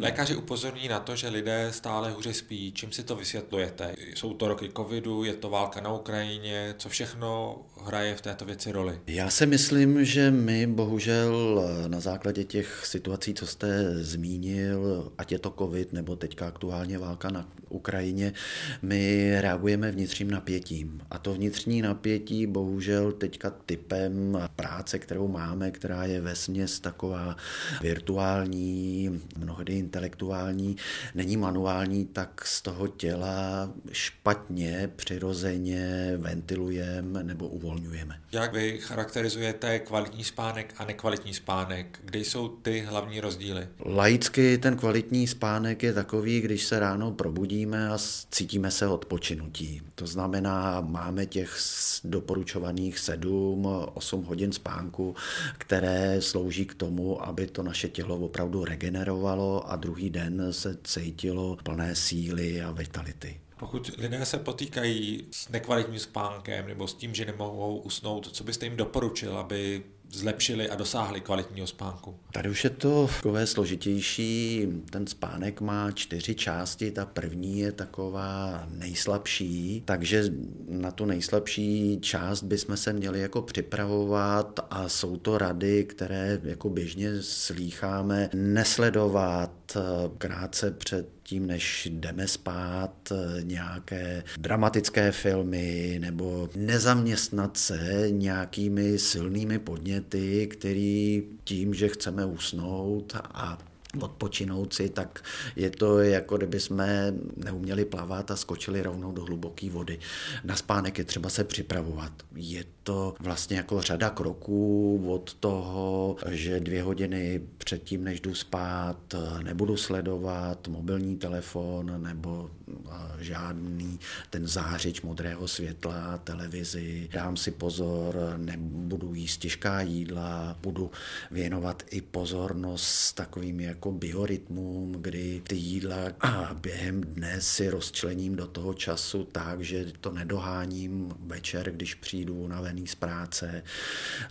Lékaři upozorní na to, že lidé stále hůře spí. Čím si to vysvětlujete? Jsou to roky covidu, je to válka na Ukrajině, co všechno hraje v této věci roli? Já si myslím, že my bohužel na základě těch situací, co jste zmínil, ať je to covid nebo teďka aktuálně válka na Ukrajině, my reagujeme vnitřním napětím. A to vnitřní napětí bohužel teďka typem práce, kterou máme, která je ve směs taková virtuální, mnohdy intelektuální, není manuální, tak z toho těla špatně, přirozeně ventilujeme nebo uvolňujeme. Jak vy charakterizujete kvalitní spánek a nekvalitní spánek? Kde jsou ty hlavní rozdíly? Laicky ten kvalitní spánek je takový, když se ráno probudíme a cítíme se odpočinutí. To znamená, máme těch doporučovaných 7-8 hodin spánku, které slouží k tomu, aby to naše tělo opravdu regenerovalo a druhý den se cítilo plné síly a vitality. Pokud lidé se potýkají s nekvalitním spánkem nebo s tím, že nemohou usnout, co byste jim doporučil, aby zlepšili a dosáhli kvalitního spánku? Tady už je to takové složitější. Ten spánek má čtyři části. Ta první je taková nejslabší, takže na tu nejslabší část bychom se měli jako připravovat a jsou to rady, které jako běžně slýcháme, nesledovat krátce před tím, než jdeme spát, nějaké dramatické filmy nebo nezaměstnat se nějakými silnými podněty, který tím, že chceme usnout a odpočinout si, tak je to jako kdyby jsme neuměli plavat a skočili rovnou do hluboké vody. Na spánek je třeba se připravovat. Je to vlastně jako řada kroků od toho, že dvě hodiny předtím, než jdu spát, nebudu sledovat mobilní telefon nebo žádný ten zářič modrého světla, televizi. Dám si pozor, nebudu jíst těžká jídla, budu věnovat i pozornost takovým jako biorytmům, kdy ty jídla a během dne si rozčlením do toho času tak, že to nedoháním večer, když přijdu unavený z práce.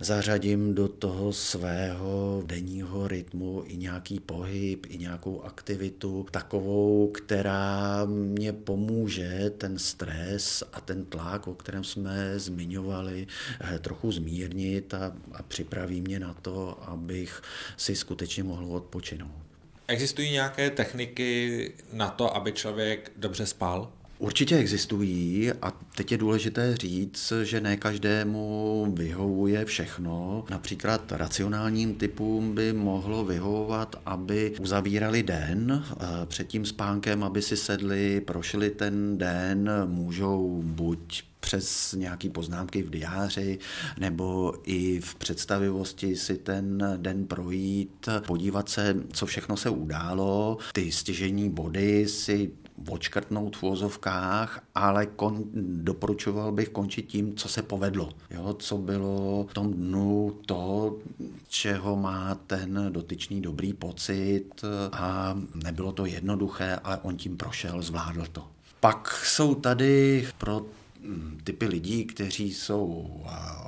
Zařadím do toho svého denního rytmu i nějaký pohyb, i nějakou aktivitu, takovou, která mě pomůže ten stres a ten tlak, o kterém jsme zmiňovali, eh, trochu zmírnit a, a připraví mě na to, abych si skutečně mohl odpočinout. Existují nějaké techniky na to, aby člověk dobře spal? Určitě existují a teď je důležité říct, že ne každému vyhovuje všechno. Například racionálním typům by mohlo vyhovovat, aby uzavírali den eh, před tím spánkem, aby si sedli, prošli ten den, můžou buď přes nějaké poznámky v diáři nebo i v představivosti si ten den projít, podívat se, co všechno se událo, ty stěžení body si odškrtnout v vozovkách, ale kon, doporučoval bych končit tím, co se povedlo. Jo, co bylo v tom dnu to, čeho má ten dotyčný dobrý pocit a nebylo to jednoduché, ale on tím prošel, zvládl to. Pak jsou tady pro typy lidí, kteří jsou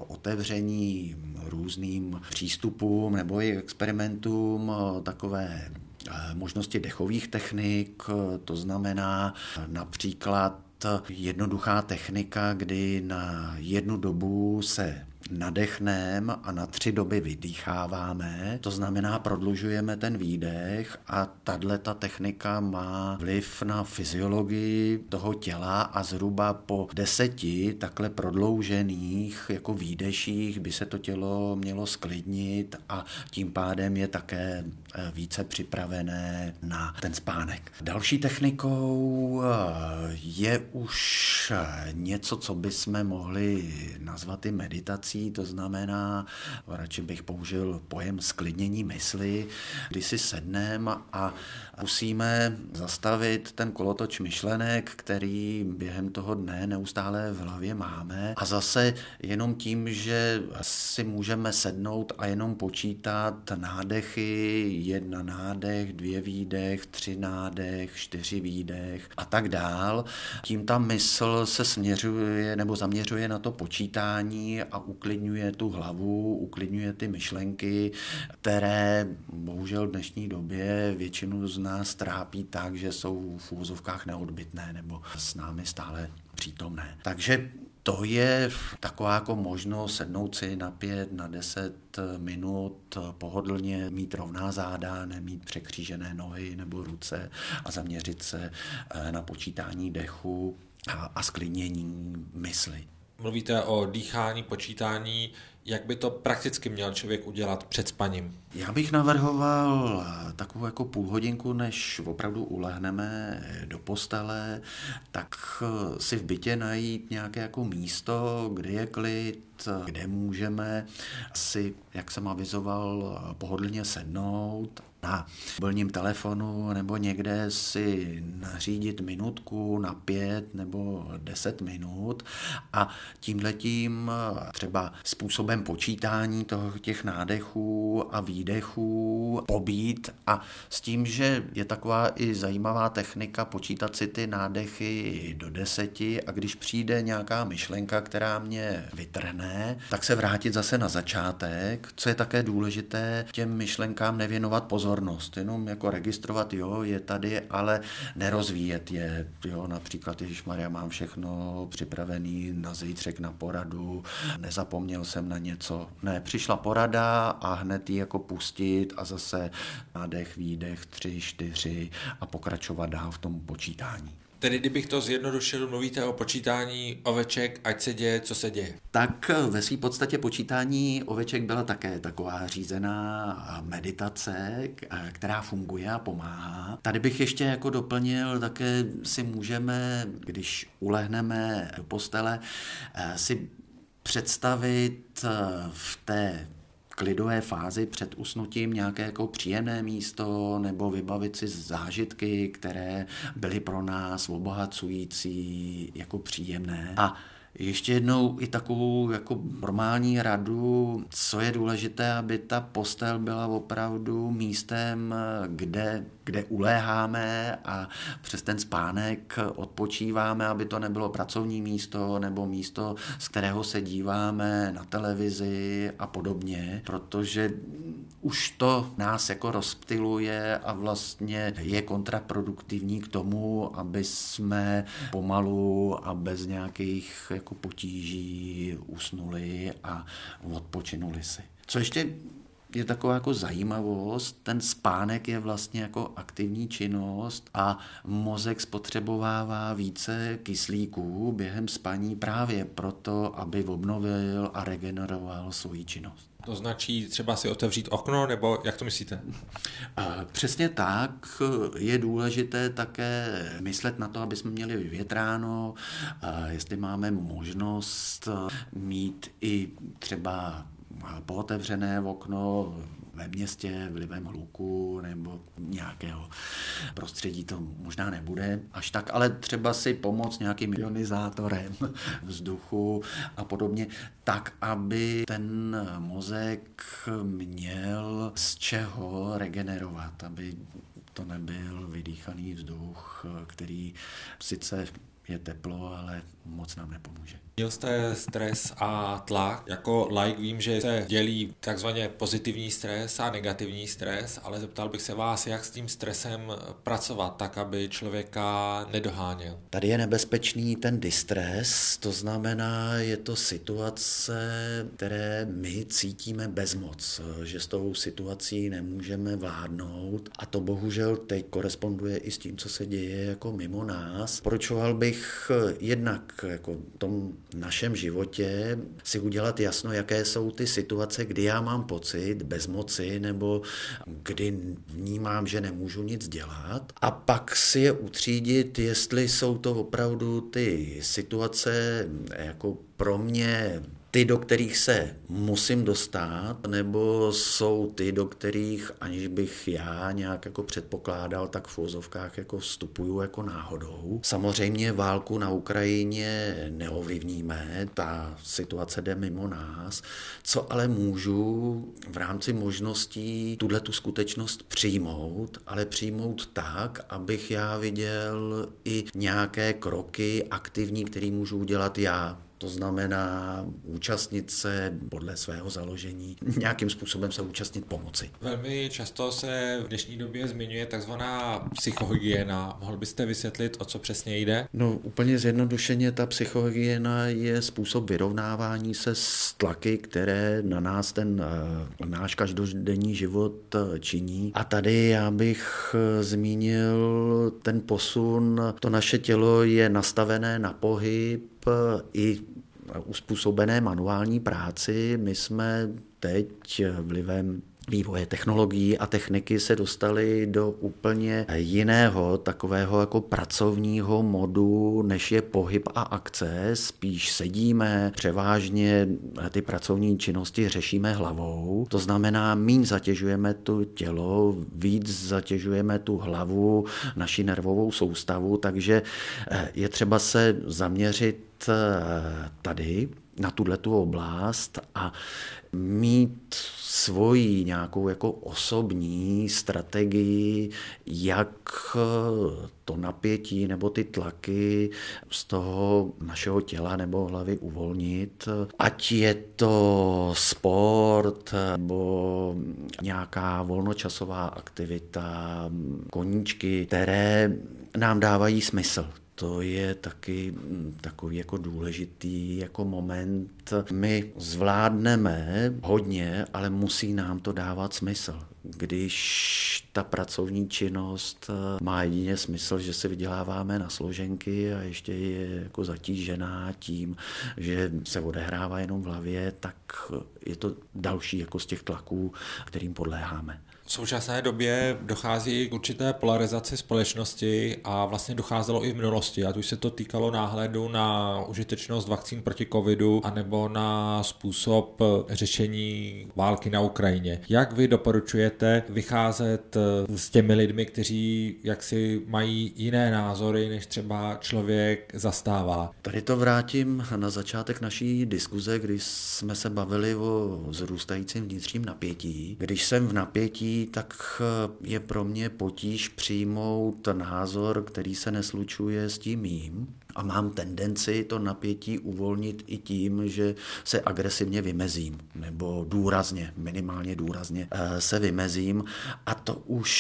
otevření různým přístupům nebo i experimentům, takové možnosti dechových technik, to znamená například jednoduchá technika, kdy na jednu dobu se nadechneme a na tři doby vydýcháváme, to znamená prodlužujeme ten výdech a tahle ta technika má vliv na fyziologii toho těla a zhruba po deseti takhle prodloužených jako výdeších by se to tělo mělo sklidnit a tím pádem je také eh, více připravené na ten spánek. Další technikou eh, je už eh, něco, co bychom mohli nazvat i meditací, meditací, to znamená, radši bych použil pojem sklidnění mysli, kdy si sedneme a musíme zastavit ten kolotoč myšlenek, který během toho dne neustále v hlavě máme a zase jenom tím, že si můžeme sednout a jenom počítat nádechy, jedna nádech, dvě výdech, tři nádech, čtyři výdech a tak dál. Tím ta mysl se směřuje nebo zaměřuje na to počítání a uklidňuje uklidňuje tu hlavu, uklidňuje ty myšlenky, které bohužel v dnešní době většinu z nás trápí tak, že jsou v úvozovkách neodbitné nebo s námi stále přítomné. Takže to je taková jako možnost sednout si na pět, na deset minut pohodlně, mít rovná záda, nemít překřížené nohy nebo ruce a zaměřit se eh, na počítání dechu a, a sklidnění mysli. Mluvíte o dýchání, počítání. Jak by to prakticky měl člověk udělat před spaním? Já bych navrhoval takovou jako půl hodinku, než opravdu ulehneme do postele, tak si v bytě najít nějaké jako místo, kde je klid, kde můžeme si, jak jsem avizoval, pohodlně sednout na mobilním telefonu nebo někde si nařídit minutku na pět nebo deset minut. A tímhletím třeba způsobem počítání toho, těch nádechů a výdechů pobít. A s tím, že je taková i zajímavá technika počítat si ty nádechy do deseti a když přijde nějaká myšlenka, která mě vytrhne, tak se vrátit zase na začátek, co je také důležité, těm myšlenkám nevěnovat pozornost pozornost, jenom jako registrovat, jo, je tady, ale nerozvíjet je, jo, například, Ježíš Maria, mám všechno připravený na zítřek na poradu, nezapomněl jsem na něco. Ne, přišla porada a hned ji jako pustit a zase nádech, výdech, tři, čtyři a pokračovat dál v tom počítání. Tedy kdybych to zjednodušil, mluvíte o počítání oveček, ať se děje, co se děje. Tak ve své podstatě počítání oveček byla také taková řízená meditace, která funguje a pomáhá. Tady bych ještě jako doplnil, také si můžeme, když ulehneme do postele, eh, si představit eh, v té klidové fázi před usnutím nějaké jako příjemné místo nebo vybavit si zážitky, které byly pro nás obohacující, jako příjemné. A ještě jednou i takovou jako normální radu, co je důležité, aby ta postel byla opravdu místem, kde, kde uléháme a přes ten spánek odpočíváme, aby to nebylo pracovní místo nebo místo, z kterého se díváme na televizi a podobně, protože už to nás jako rozptiluje a vlastně je kontraproduktivní k tomu, aby jsme pomalu a bez nějakých jako potíží usnuli a odpočinuli si. Co ještě je taková jako zajímavost, ten spánek je vlastně jako aktivní činnost a mozek spotřebovává více kyslíků během spaní právě proto, aby obnovil a regeneroval svoji činnost. To značí třeba si otevřít okno, nebo jak to myslíte? Přesně tak. Je důležité také myslet na to, aby jsme měli vyvětráno, jestli máme možnost mít i třeba pootevřené okno ve městě vlivem hluku nebo nějakého prostředí to možná nebude až tak, ale třeba si pomoct nějakým ionizátorem vzduchu a podobně, tak, aby ten mozek měl z čeho regenerovat, aby to nebyl vydýchaný vzduch, který sice je teplo, ale moc nám nepomůže. Měl jste stres a tlak. Jako like vím, že se dělí takzvaně pozitivní stres a negativní stres, ale zeptal bych se vás, jak s tím stresem pracovat, tak aby člověka nedoháněl. Tady je nebezpečný ten distres, to znamená, je to situace, které my cítíme bezmoc, že s tou situací nemůžeme vládnout a to bohužel teď koresponduje i s tím, co se děje jako mimo nás. Poročoval bych jednak jako tom našem životě si udělat jasno, jaké jsou ty situace, kdy já mám pocit bezmoci nebo kdy vnímám, že nemůžu nic dělat. A pak si je utřídit, jestli jsou to opravdu ty situace jako pro mě ty, do kterých se musím dostat, nebo jsou ty, do kterých, aniž bych já nějak jako předpokládal, tak v úzovkách jako vstupuju jako náhodou. Samozřejmě válku na Ukrajině neovlivníme, ta situace jde mimo nás. Co ale můžu v rámci možností tuhle tu skutečnost přijmout, ale přijmout tak, abych já viděl i nějaké kroky aktivní, které můžu udělat já To znamená účastnit se podle svého založení, nějakým způsobem se účastnit pomoci. Velmi často se v dnešní době zmiňuje takzvaná psychohygiena. Mohl byste vysvětlit, o co přesně jde? No úplně zjednodušeně ta psychohygiena je způsob vyrovnávání se s tlaky, které na nás ten uh, náš každodenní život uh, činí. A tady já bych uh, zmínil ten posun. To naše tělo je nastavené na pohyb i uspůsobené manuální práci. My jsme teď vlivem vývoje technologií a techniky se dostali do úplně jiného takového jako pracovního modu, než je pohyb a akce. Spíš sedíme, převážně ty pracovní činnosti řešíme hlavou. To znamená, míň zatěžujeme to tělo, víc zatěžujeme tu hlavu, naši nervovou soustavu, takže je třeba se zaměřit eh, tady na tuhle tu oblast a mít svoji nějakou jako osobní strategii, jak to napětí nebo ty tlaky z toho našeho těla nebo hlavy uvolnit. Ať je to sport nebo nějaká volnočasová aktivita, koníčky, které nám dávají smysl to je taky mm, takový jako důležitý jako moment. My zvládneme hodně, ale musí nám to dávat smysl. Když ta pracovní činnost eh, má jedině smysl, že si vyděláváme na složenky a ještě je jako zatížená tím, že se odehrává jenom v hlavě, tak je to další jako z těch tlaků, kterým podléháme. V současné době dochází k určité polarizaci společnosti a vlastně docházelo i v minulosti, ať už se to týkalo náhledu na užitečnost vakcín proti covidu anebo na způsob řešení války na Ukrajině. Jak vy doporučujete vycházet s těmi lidmi, kteří jaksi mají jiné názory, než třeba člověk zastává? Tady to vrátím na začátek naší diskuze, kdy jsme se bavili o zrůstajícím vnitřním napětí. Když jsem v napětí, tak eh, je pro mě potíž přijmout názor, který se neslučuje s tím mým a mám tendenci to napětí uvolnit i tím, že se agresivně vymezím, nebo důrazně, minimálně důrazně eh, se vymezím a to už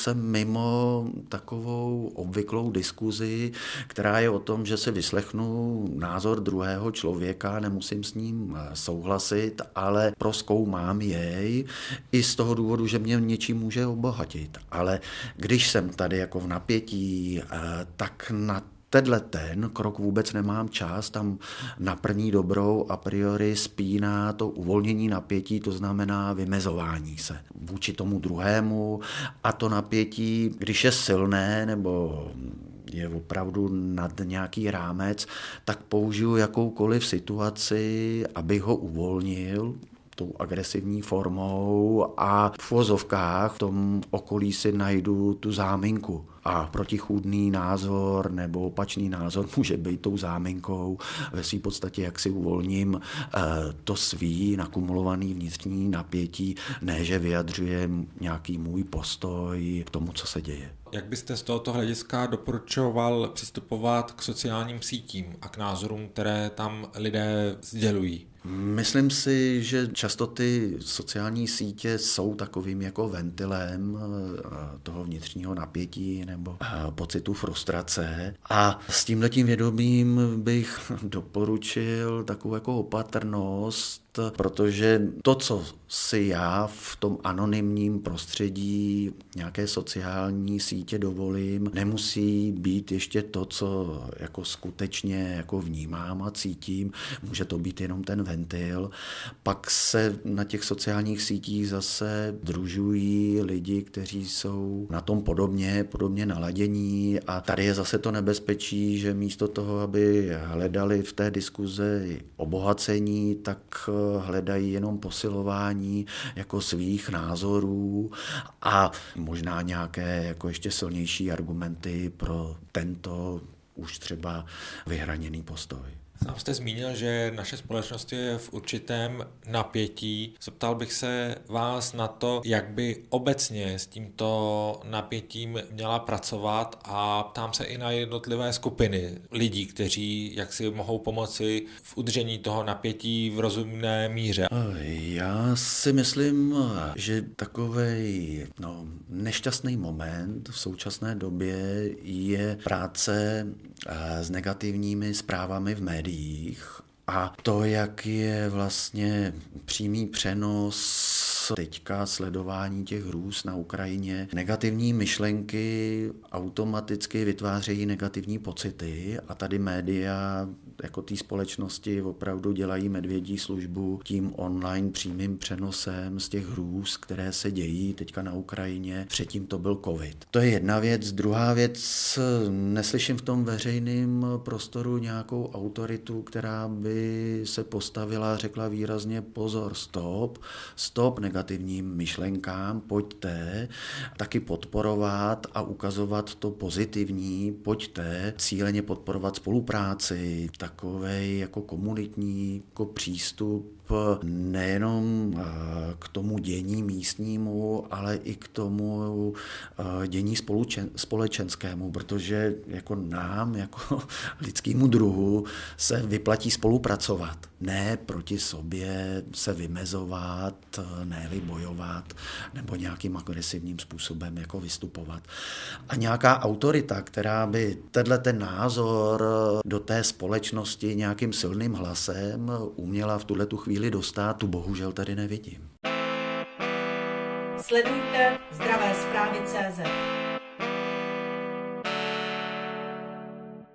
jsem mimo takovou obvyklou diskuzi, která je o tom, že si vyslechnu názor druhého člověka, nemusím s ním eh, souhlasit, ale proskoumám jej i z toho důvodu, že mě něčím může obohatit. Ale když jsem tady jako v napětí, eh, tak na tenhle ten krok vůbec nemám čas, tam na první dobrou a priori spíná to uvolnění napětí, to znamená vymezování se vůči tomu druhému a to napětí, když je silné nebo je opravdu nad nějaký rámec, tak použiju jakoukoliv situaci, abych ho uvolnil, tou agresivní formou a v vozovkách v tom okolí si najdu tu záminku. A protichůdný názor nebo opačný názor může být tou záminkou. Ve své podstatě, jak si uvolním eh, to svý nakumulovaný vnitřní napětí, ne, že vyjadřuje nějaký můj postoj k tomu, co se děje. Jak byste z tohoto hlediska doporučoval přistupovat k sociálním sítím a k názorům, které tam lidé sdělují? Myslím si, že často ty sociální sítě jsou takovým jako ventilem eh, toho vnitřního napětí nebo eh, pocitu frustrace. A s tímhletím vědomím bych doporučil takovou jako opatrnost protože to, co si já v tom anonymním prostředí nějaké sociální sítě dovolím, nemusí být ještě to, co jako skutečně jako vnímám a cítím. Může to být jenom ten ventil. Pak se na těch sociálních sítích zase družují lidi, kteří jsou na tom podobně, podobně naladění a tady je zase to nebezpečí, že místo toho, aby hledali v té diskuze obohacení, tak hledají jenom posilování jako svých názorů a možná nějaké jako ještě silnější argumenty pro tento už třeba vyhraněný postoj. Sám jste zmínil, že naše společnost je v určitém napětí. Zeptal bych se vás na to, jak by obecně s tímto napětím měla pracovat a ptám se i na jednotlivé skupiny lidí, kteří jak si mohou pomoci v udržení toho napětí v rozumné míře. Já si myslím, že takový no, nešťastný moment v současné době je práce eh, s negativními zprávami v médiích a to, jak je vlastně přímý přenos teďka sledování těch hrůz na Ukrajině. Negativní myšlenky automaticky vytvářejí negativní pocity a tady média jako té společnosti opravdu dělají medvědí službu tím online přímým přenosem z těch hrůz, které se dějí teďka na Ukrajině. Předtím to byl covid. To je jedna věc. Druhá věc, neslyším v tom veřejném prostoru nějakou autoritu, která by se postavila a řekla výrazně pozor, stop, stop negativním myšlenkám, pojďte taky podporovat a ukazovat to pozitivní, pojďte cíleně podporovat spolupráci, takový jako komunitní jako přístup nejenom eh, k tomu dění místnímu, ale i k tomu eh, dění společenskému, protože jako nám, jako lidskému druhu, se vyplatí spolupracovat. Ne proti sobě se vymezovat, ne bojovat nebo nějakým agresivním způsobem jako vystupovat. A nějaká autorita, která by tenhle ten názor do té společnosti nějakým silným hlasem uměla v tuhle tu chvíli chvíli dostat, tu bohužel tady nevidím. Sledujte zdravé zprávy CZ.